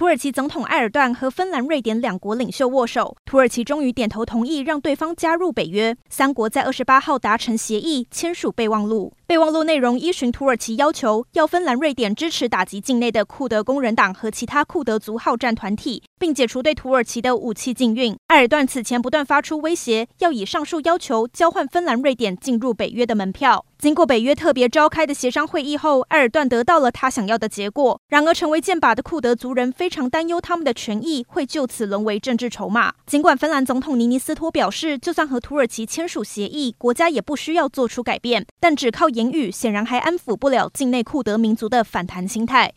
土耳其总统埃尔段和芬兰、瑞典两国领袖握手，土耳其终于点头同意让对方加入北约。三国在二十八号达成协议，签署备忘录。备忘录内容依循土耳其要求，要芬兰、瑞典支持打击境内的库德工人党和其他库德族好战团体，并解除对土耳其的武器禁运。埃尔段此前不断发出威胁，要以上述要求交换芬兰、瑞典进入北约的门票。经过北约特别召开的协商会议后，埃尔段得到了他想要的结果。然而，成为剑靶的库德族人非常担忧他们的权益会就此沦为政治筹码。尽管芬兰总统尼尼斯托表示，就算和土耳其签署协议，国家也不需要做出改变，但只靠言语显然还安抚不了境内库德民族的反弹心态。